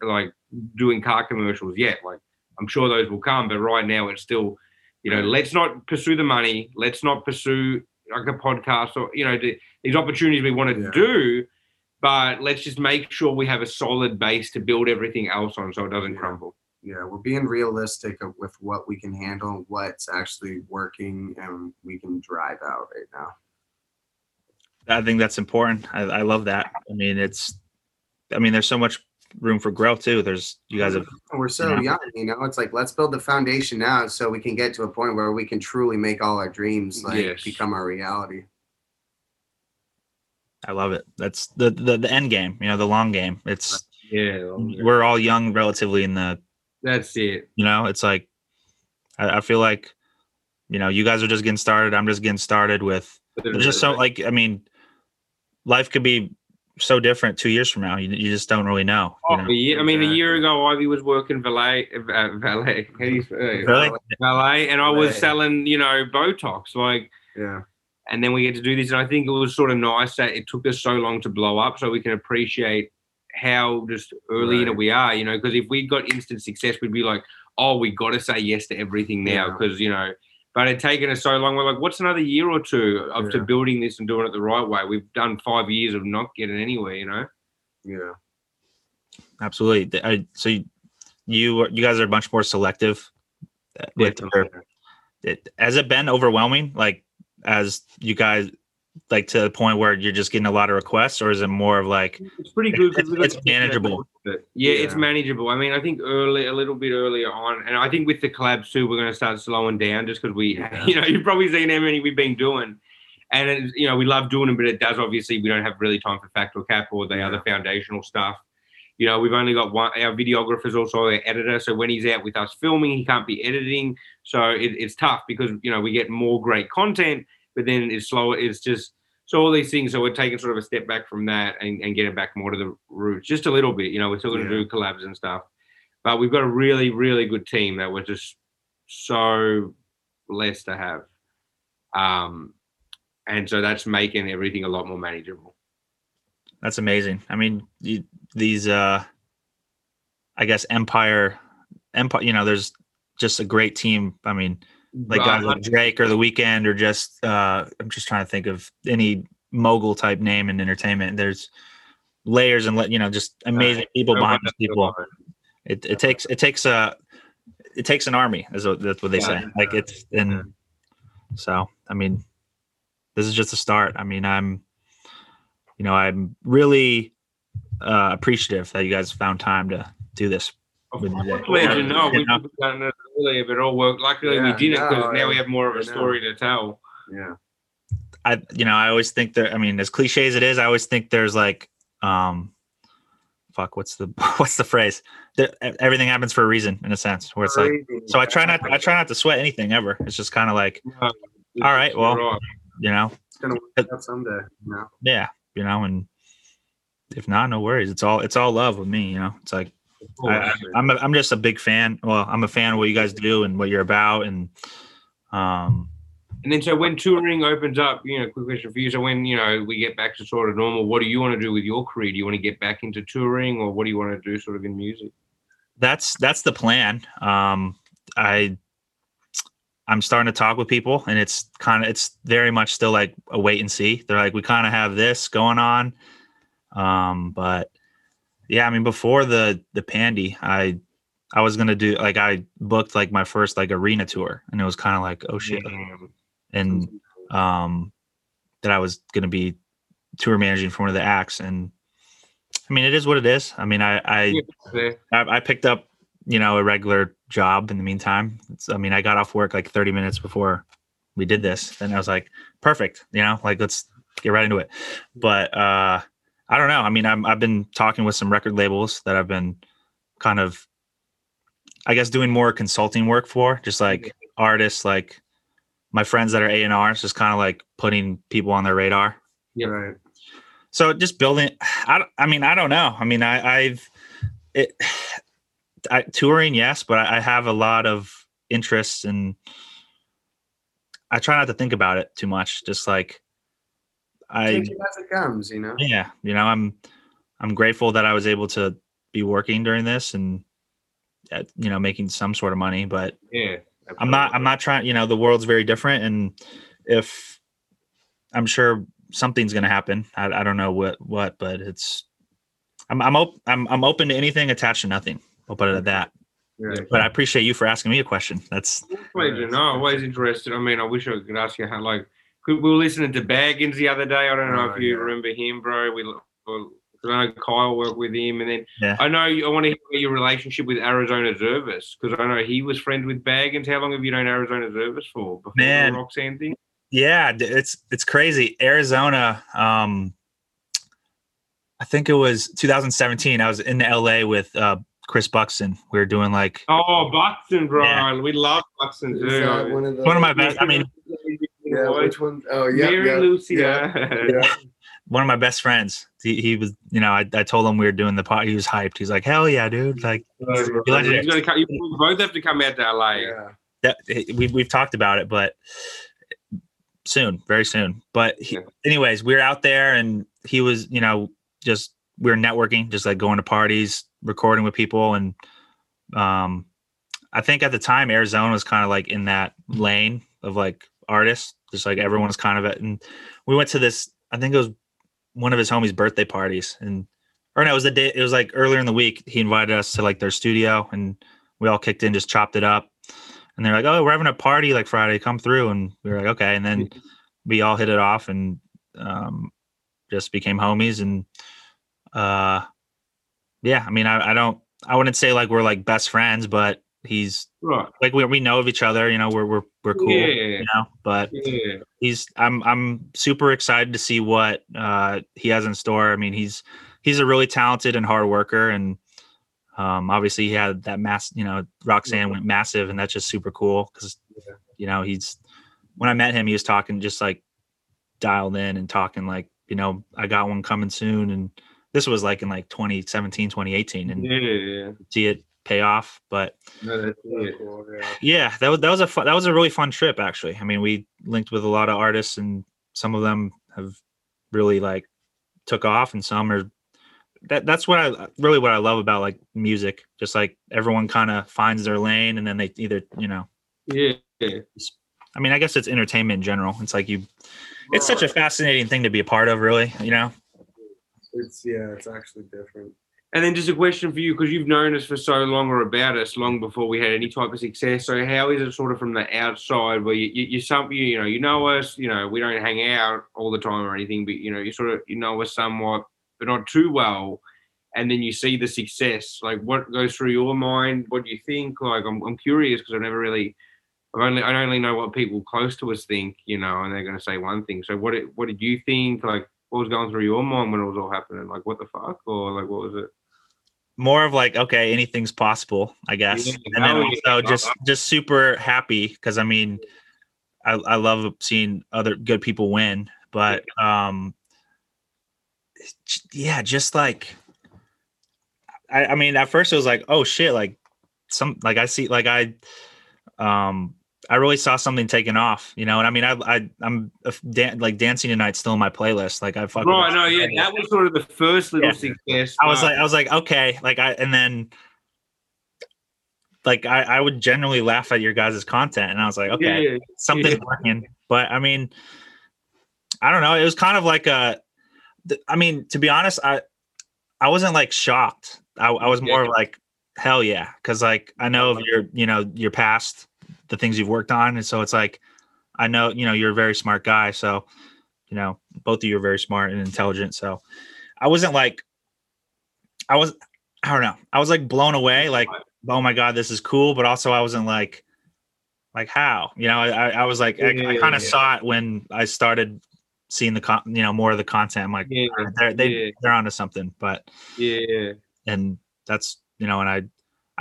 like doing car commercials yet. Like I'm sure those will come, but right now it's still, you know, let's not pursue the money. Let's not pursue like a podcast or you know the, these opportunities we want to Yeah. do. But let's just make sure we have a solid base to build everything else on, so it doesn't Yeah. crumble. Yeah, we're being realistic with what we can handle, what's actually working, and we can drive out right now. I think that's important. I, I love that. I mean, it's, I mean, there's so much room for growth too. There's, you guys have, We're so Yeah. young, you know. It's like let's build the foundation now, so we can get to a point where we can truly make all our dreams like Yes. become our reality. I love it. That's the, the, the end game, you know, the long game. It's, Yeah, we're all young relatively in the, that's it. you know, it's like, I, I feel like, you know, you guys are just getting started. I'm just getting started with, there's just so like, I mean, life could be so different two years from now. You, you just don't really know. You Oh, know? year, I mean, a year ago, Ivy was working valet, uh, valet, how do you say it? Really? valet, and I was Valet. selling, you know, Botox. Like, Yeah, and then we get to do this, and I think it was sort of nice that it took us so long to blow up, so we can appreciate how just early in it we are. You know, because if we got instant success, we'd be like, oh, we got to say yes to everything now, Yeah. because you know. But it taken us so long. We're like, what's another year or two of to building this and doing it the right way? We've done five years of not getting anywhere. You know. yeah. Absolutely. I, so you, you, you guys are a bunch more selective uh, with Yeah. your- it, has it been overwhelming like as you guys like to the point where you're just getting a lot of requests, or is it more of like It's pretty good. 'cause It's- we've it's manageable. Yeah, it's manageable. I mean, I think early, a little bit earlier on, and I think with the collabs too, we're going to start slowing down just because we, Yeah. you know, you've probably seen how many we've been doing, and it, you know, we love doing them, but it does obviously we don't have really time for Fact or Cap or the Yeah. other foundational stuff. You know, we've only got one. Our videographer's also our editor, so when he's out with us filming, he can't be editing. So it, it's tough because you know we get more great content, but then it's slower. It's just so all these things. So we're taking sort of a step back from that and, and getting back more to the roots, just a little bit. You know, we're still going to Yeah. do collabs and stuff, but we've got a really, really good team that we're just so blessed to have. Um, and so that's making everything a lot more manageable. that's amazing. I mean, you, these uh, I guess Empire, Empire. You know, there's just a great team. I mean, like guys Uh, like Drake or The Weeknd, or just uh, I'm just trying to think of any mogul type name in entertainment. There's layers and let you know just amazing people behind these people. It it takes it takes a it takes an army. Is what, that's what they say. Yeah. Like it's and so I mean, this is just a start. I mean, I'm you know I'm really uh, appreciative that you guys found time to do this. Of with course, the- Legend. No, we know? could have done it earlier, but it all worked. Luckily, Yeah, we didn't because no, now we have more of a story to tell. Yeah. I you know I always think that I mean as cliche as it is, I always think there's like um fuck what's the what's the phrase? That everything happens for a reason in a sense where it's like so I try not I try not to sweat anything ever. It's just kind of like All right, well, you know It's gonna work out someday. You know? yeah you know and if not no worries. It's all it's all love with me you know? It's like I, I, I'm a, I'm just a big fan. Well I'm a fan of what you guys do and what you're about and um And then, so when touring opens up, you know, quick question for you. So when you know we get back to sort of normal, what do you want to do with your career? Do you want to get back into touring, or what do you want to do, sort of in music? that's that's the plan. Um I I'm starting to talk with people and it's kind of it's very much still like a wait and see. They're like we kind of have this going on um but yeah I mean before the the pandy I I was gonna do like I booked like my first like arena tour and it was kind of like oh shit Damn. and um that I was gonna be tour managing for one of the acts and I mean it is what it is I mean I I Yeah. I, I picked up you know a regular job in the meantime it's, I mean I got off work like 30 minutes before we did this and I was like perfect you know like let's get right into it but uh I don't know. I mean I'm, I've been talking with some record labels that I've been kind of I guess doing more consulting work for just like artists like my friends that are A&Rs just kind of like putting people on their radar. Yep. Right. so just building I, I mean I don't know. I mean I I've it I, touring yes but I, I have a lot of interests and I try not to think about it too much. Just like I Take it as it comes, you know. yeah you know I'm I'm grateful that I was able to be working during this and uh, you know making some sort of money but Yeah. I'm not. I'm not trying. You know, the world's very different, and if I'm sure something's going to happen, I, I don't know what what, but it's. I'm I'm, op- I'm I'm open to anything attached to nothing. I'll put it at that. Right. But I appreciate you for asking me a question. That's always interested. I mean, I wish I could ask you how, like, we were listening to Baggins the other day. I don't know Oh, if you yeah. remember him, bro. We, well, I know Kyle worked with him, and then Yeah. I know you, I want to hear your relationship with Arizona Zervas because I know he was friends with Baggins. How long have you known Arizona Zervas for? Before Man. the Roxanne thing? yeah. It's it's crazy. Arizona. Um, I think it was 2017. I was in LA with uh, Chris Buxton. We were doing like Oh, Buxton, bro. Yeah. We love Buxton Is too. one of the one of my best. I mean, Yeah, which one? Oh, yeah. Mary yeah, Lucia. yeah. one of my best friends. He, he was, you know, I, I told him we were doing the pot. He was hyped. He's like, hell yeah, dude. Like He's legendary. gonna come, you both have to come out to LA. Yeah. that we, we've talked about it, but soon, very soon. But he, Yeah. anyways, we were out there and he was, you know, just, we were networking, just like going to parties, recording with people. And, um, I think at the time Arizona was kind of like in that lane of like artists, just like everyone was kind of at, and we went to this, I think it was one of his homies' birthday parties and, or no, it was the day, it was like earlier in the week. He invited us to like their studio and we all kicked in, just chopped it up. And they're like, oh, we're having a party like Friday, come through. And we were like, okay. And then we all hit it off. And um, just became homies and uh, yeah. I mean, I, I don't I wouldn't say like we're like best friends, but he's Right. like we we know of each other. You know, we're we're we're cool. Yeah. You know, but Yeah. he's I'm I'm super excited to see what uh, he has in store. I mean, he's he's a really talented and hard worker, and um, obviously he had that mass. You know, Roxanne went massive, and that's just super cool because Yeah. you know he's when I met him, he was talking just like dialed in and talking like you know I got one coming soon, and this was like in like 2017, 2018, and Yeah. Yeah. see it pay off, but No, that's it. yeah that was that was a fun, that was a really fun trip actually i mean we linked with a lot of artists and some of them have really like took off and some are that that's what i really what i love about like music just like everyone kind of finds their lane and then they either you know Yeah. Yeah. i mean i guess it's entertainment in general it's like you it's such a fascinating thing to be a part of really you know It's yeah, it's actually different. And then just a question for you, because you've known us for so long or about us long before we had any type of success. So how is it sort of from the outside where you, you, you some you, you know you know us, you know we don't hang out all the time or anything, but you know you sort of you know us somewhat, but not too well. And then you see the success. Like what goes through your mind? What do you think? Like I'm I'm curious because I've never really. I've only I only know what people close to us think, you know, and they're going to say one thing. So what what did you think? Like what was going through your mind when it was all happening? Like what the fuck, or like what was it? More of like okay anything's possible i guess. Yeah, and then also just just super happy because i mean I, I love seeing other good people win but um yeah just like I, I mean at first it was like oh shit like some like i see like i um i really saw something taking off you know and i mean i, I i'm a f- dan- like dancing tonight still in my playlist like i fucking Right, no, yeah, that was sort of the first little Yeah. success. I was like, I was like, okay, like I, and then, like I, I would generally laugh at your guys' content, and I was like, okay, yeah, something's yeah. working. But I mean, I don't know. It was kind of like a, I mean, to be honest, I, I wasn't like shocked. I, I was more like, hell yeah, because like I know of uh-huh. your, you know, your past, the things you've worked on, and so it's like, I know, you know, you're a very smart guy, so, you know, both of you are very smart and intelligent, so I wasn't like, I was, I don't know, I was like blown away, like, oh my god, this is cool, but also I wasn't like, like how, you know, I, I was like, I, I kind of yeah. saw it when I started seeing the con, you know, more of the content. I'm like, yeah, they're they, yeah. they're onto something, but yeah, and that's you know, and I,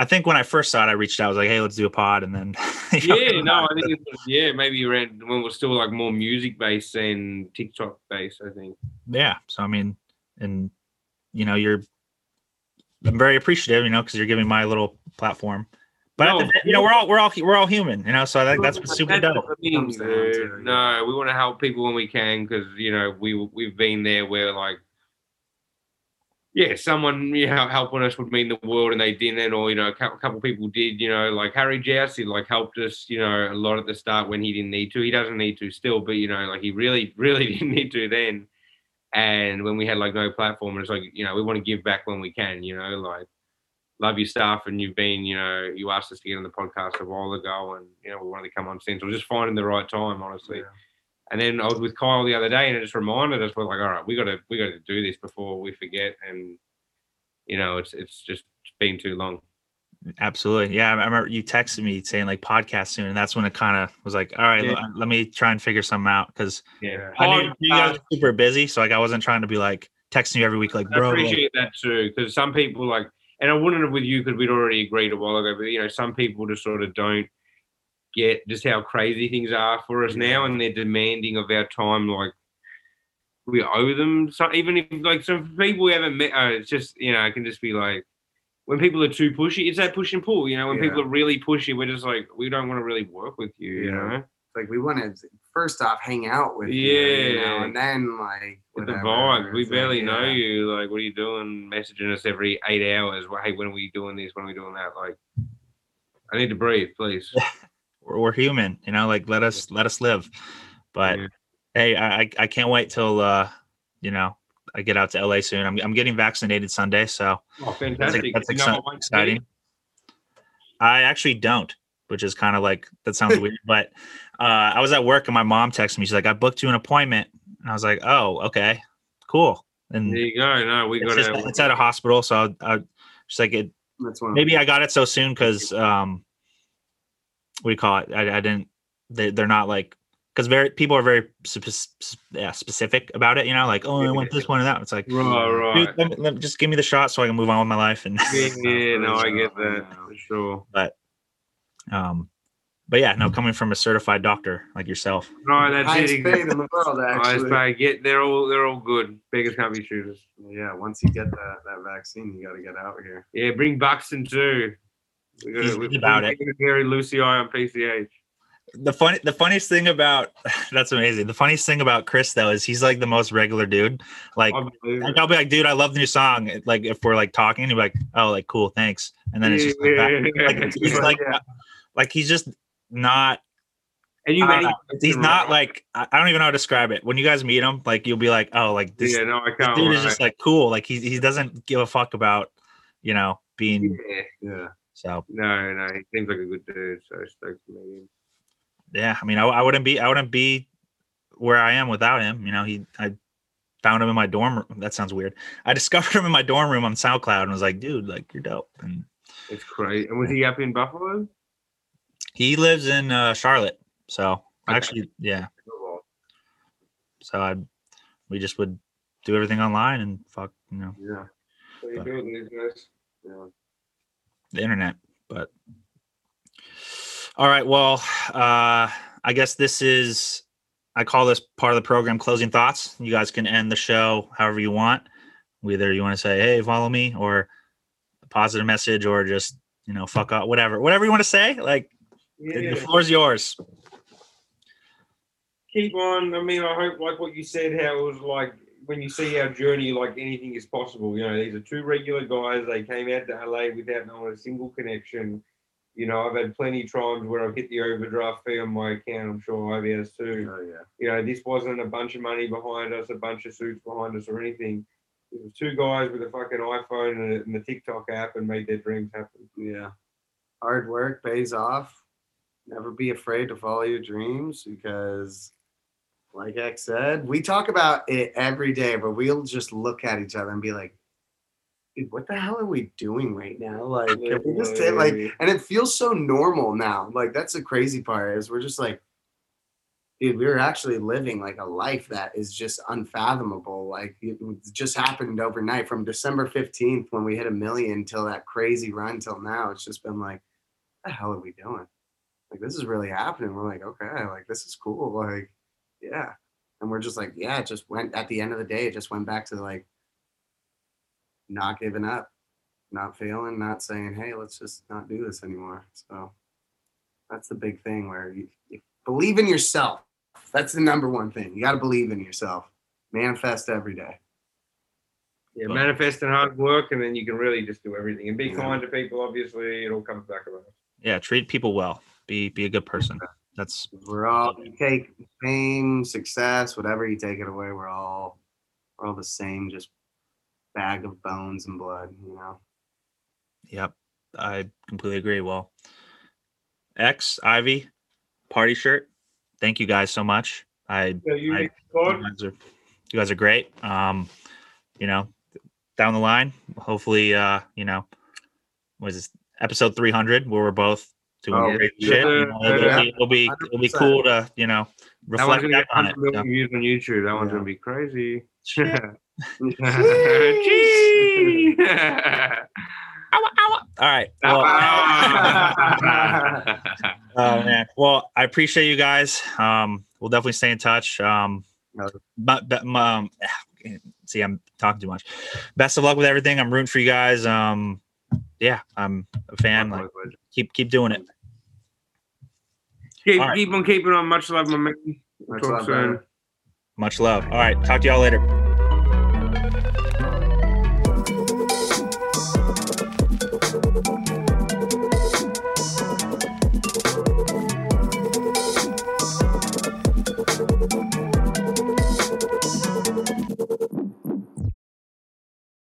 I think when I first saw it, I reached out, I was like, hey, let's do a pod, and then you know, yeah. No, I think it was, yeah, maybe around when we're still like more music based than TikTok based. I think. yeah. So I mean, and you know, you're, I'm very appreciative, you know, because you're giving my little platform. But No, the- you know, we're all we're all we're all human, you know. So I think that's what's super That's dope. the thing, Comes down dude. to, No, we want to help people when we can because you know we we've been there where like. Yeah, someone you know helping us would mean the world, and they didn't, or you know, a cou- a couple people did. You know, like Harry Jowsey, like helped us, you know, a lot at the start when he didn't need to. He doesn't need to still, but you know, like he really, really didn't need to then. And when we had like no platform, it's like you know, we want to give back when we can. You know, like love your stuff, and you've been, you know, you asked us to get on the podcast a while ago, and you know, we wanted to come on since. We're just finding the right time, honestly. Yeah. And then I was with Kyle the other day, and it just reminded us, we're like, all right, we got to we got to do this before we forget. And you know, it's it's just been too long. Absolutely. Yeah. I remember you texted me saying like podcast soon. And that's when it kind of was like, all right, Yeah. let, let me try and figure something out. Cause Yeah, I knew you guys super busy. So like I wasn't trying to be like texting you every week, like, I bro. like- appreciate that too, because some people like, and I wouldn't have with you because we'd already agreed a while ago. But you know, some people just sort of don't get just how crazy things are for us now, and they're demanding of our time like we owe them. So even if like some people we haven't met, uh, it's just you know, it can just be like when people are too pushy. It's that push and pull. You know, when Yeah. people are really pushy, we're just like we don't want to really work with you. You know, It's like we want to first off hang out with you, you know, Yeah. and then like Get the vibe. We It's like, barely know yeah. you. Like, what are you doing? Messaging us every eight hours. Well, hey, when are we doing this? When are we doing that? Like, I need to breathe, please. we're, we're human, you know, like let us, let us live. But Yeah. Hey, I, I- can't wait till, uh, you know, I get out to LA soon. I'm, I'm getting vaccinated Sunday. So Oh, fantastic! that's You know exci- exciting. I actually don't, which is kind of like, that sounds weird, but, uh, I was at work and my mom texted me. She's like, I booked you an appointment. And I was like, oh, okay, cool. And There you go. No, we it's, got just, to. it's at a hospital, so I, I just like it. That's one. Maybe I got it so soon because um, what do you call it? I, I didn't. They they're not like because very people are very spe- yeah, specific about it. You know, like oh, I want this one and that. It's like Right, right. let me, let me- just give me the shot so I can move on with my life. And Yeah, yeah, no, I get that for sure. But um, but yeah, no, coming from a certified doctor like yourself. No, that's highest it. paid in the world, actually. pay. Get they're all they're all good. Beggars can't be choosers. Yeah, once you get that, that vaccine, you got to get out here. Yeah, bring Buxton too. We got He's to about it. Gary Lucy I on PCH. The funny, the funniest thing about that's amazing. The funniest thing about Chris though is he's like the most regular dude. Like, like I'll be like, dude, I love the new song. Like if we're like talking, he'll be like, oh, like cool, thanks. And then it's just like. Yeah. like he's like, Yeah. like he's just not. and you made. He's not like I don't even know how to describe it. When you guys meet him, like you'll be like, oh, like this, yeah, no, I this dude is just like cool. Like he he doesn't give a fuck about you know being yeah. So. No, no, he seems like a good dude. So stoked to meet him. yeah i mean I, I wouldn't be i wouldn't be where i am without him you know he i found him in my dorm room that sounds weird i discovered him in my dorm room on soundcloud and was like dude like you're dope and It's great. And was he up in Buffalo? he lives in uh charlotte so Okay. actually yeah so i we just would do everything online and fuck you know Yeah. So you're building these guys. yeah. The internet but all right well uh i guess this is i call this part of the program closing thoughts. You guys can end the show however you want. Whether you want to say hey follow me or a positive message or just you know fuck up whatever whatever you want to say like the- the floor is yours. Keep on. I mean, I hope, like what you said, how it was like when you see our journey, like anything is possible. You know, these are two regular guys. They came out to LA without knowing a single connection. You know, I've had plenty of times where I've hit the overdraft fee on my account. I'm sure Ivy has too. Oh yeah. You know, this wasn't a bunch of money behind us, a bunch of suits behind us, or anything. It was two guys with a fucking iPhone and, a, and the TikTok app and made their dreams happen. Yeah. Hard work pays off. Never be afraid to follow your dreams because, like X said, we talk about it every day, but we'll just look at each other and be like, dude, what the hell are we doing right now? Like, can we just take, like, and it feels so normal now. Like, that's the crazy part is we're just like, dude, we're actually living like a life that is just unfathomable. Like, it just happened overnight from December 15th when we hit a million till that crazy run till now. It's just been like, the hell are we doing? Like, this is really happening. We're like, okay, like, this is cool. Like, yeah. And we're just like, yeah, it just went at the end of the day, it just went back to like not giving up, not failing, not saying, hey, let's just not do this anymore. So that's the big thing where you, you believe in yourself. That's the number one thing. You got to believe in yourself. Manifest every day. Yeah, Well- manifest and hard work, and then you can really just do everything. And be Yeah. kind to people. Obviously, it all comes back around. yeah treat people well be be a good person that's We're all you take fame, success, whatever you take it away. We're all we're all the same, just bag of bones and blood. You know. Yep, I completely agree. Well, X Ivy party shirt. Thank you guys so much. I So you, I- you guys are you guys are great. Um, you know, down the line, hopefully, uh, you know, was this episode three hundred where we're both doing Oh, yeah, shit. You it'll, yeah. be, it'll be it'll be cool to you know reflect back on it. 100 million so. views on YouTube. That one's Yeah. gonna be crazy. All right. Well, Oh man. Well, I appreciate you guys. Um, we'll definitely stay in touch. Um, but, but um, see, I'm talking too much. Best of luck with everything. I'm rooting for you guys. Um, yeah, I'm a fan. Like, keep keep doing it. keep, All right. keep on keeping on. Much love, my man. Much Talk love, soon. brother. Much love. All right. Talk to y'all later.